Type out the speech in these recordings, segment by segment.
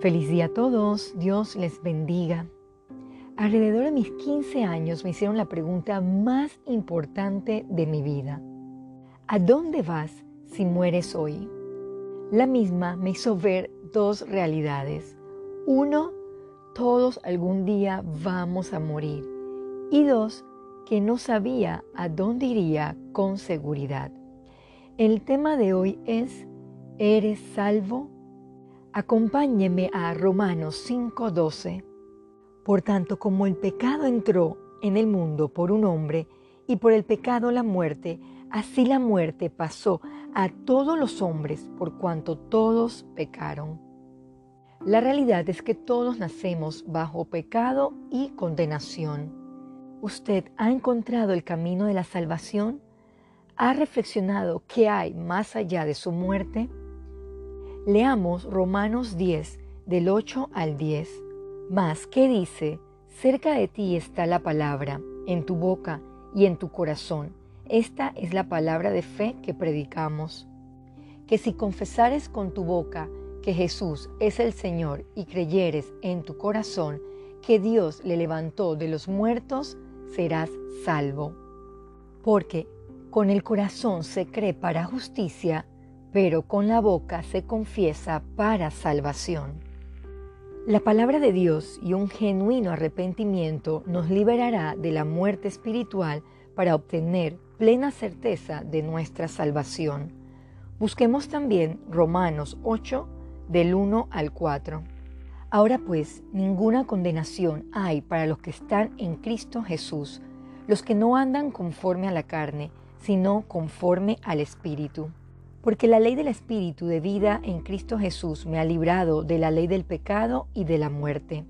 Feliz día a todos, Dios les bendiga. Alrededor de mis 15 años me hicieron la pregunta más importante de mi vida. ¿A dónde vas si mueres hoy? La misma me hizo ver dos realidades. Uno, todos algún día vamos a morir. Y dos, que no sabía a dónde iría con seguridad. El tema de hoy es, ¿eres salvo? Acompáñeme a Romanos 5:12. Por tanto, como el pecado entró en el mundo por un hombre y por el pecado la muerte, así la muerte pasó a todos los hombres por cuanto todos pecaron. La realidad es que todos nacemos bajo pecado y condenación. ¿Usted ha encontrado el camino de la salvación? ¿Ha reflexionado qué hay más allá de su muerte? Leamos Romanos 10, del 8 al 10. Mas, ¿qué dice? Cerca de ti está la palabra, en tu boca y en tu corazón. Esta es la palabra de fe que predicamos. Que si confesares con tu boca que Jesús es el Señor y creyeres en tu corazón que Dios le levantó de los muertos, serás salvo. Porque con el corazón se cree para justicia, pero con la boca se confiesa para salvación. La palabra de Dios y un genuino arrepentimiento nos liberará de la muerte espiritual para obtener plena certeza de nuestra salvación. Busquemos también Romanos 8 del 1 al 4. Ahora pues, ninguna condenación hay para los que están en Cristo Jesús, los que no andan conforme a la carne, sino conforme al Espíritu. Porque la ley del Espíritu de vida en Cristo Jesús me ha librado de la ley del pecado y de la muerte.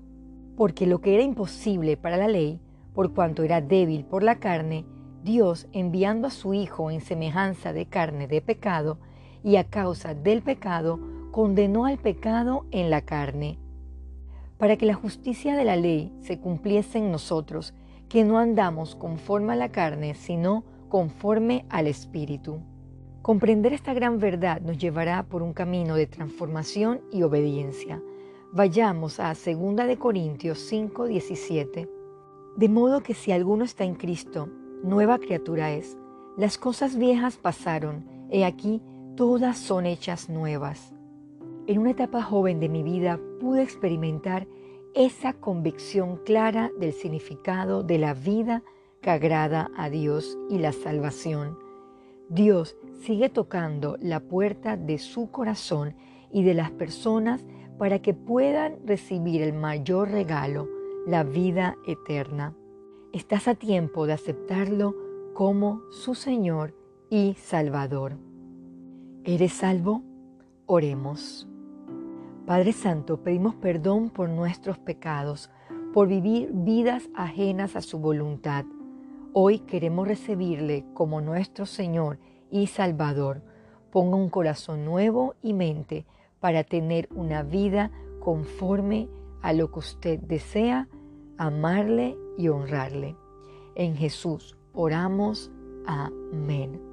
Porque lo que era imposible para la ley, por cuanto era débil por la carne, Dios, enviando a su Hijo en semejanza de carne de pecado, y a causa del pecado, condenó al pecado en la carne, para que la justicia de la ley se cumpliese en nosotros, que no andamos conforme a la carne, sino conforme al Espíritu. Comprender esta gran verdad nos llevará por un camino de transformación y obediencia. Vayamos a 2 de Corintios 5, 17. De modo que si alguno está en Cristo, nueva criatura es. Las cosas viejas pasaron, he aquí, todas son hechas nuevas. En una etapa joven de mi vida pude experimentar esa convicción clara del significado de la vida que agrada a Dios y la salvación. Dios sigue tocando la puerta de su corazón y de las personas para que puedan recibir el mayor regalo, la vida eterna. Estás a tiempo de aceptarlo como su Señor y Salvador. ¿Eres salvo? Oremos. Padre Santo, pedimos perdón por nuestros pecados, por vivir vidas ajenas a su voluntad. Hoy queremos recibirle como nuestro Señor y Salvador. Ponga un corazón nuevo y mente para tener una vida conforme a lo que usted desea, amarle y honrarle. En Jesús oramos. Amén.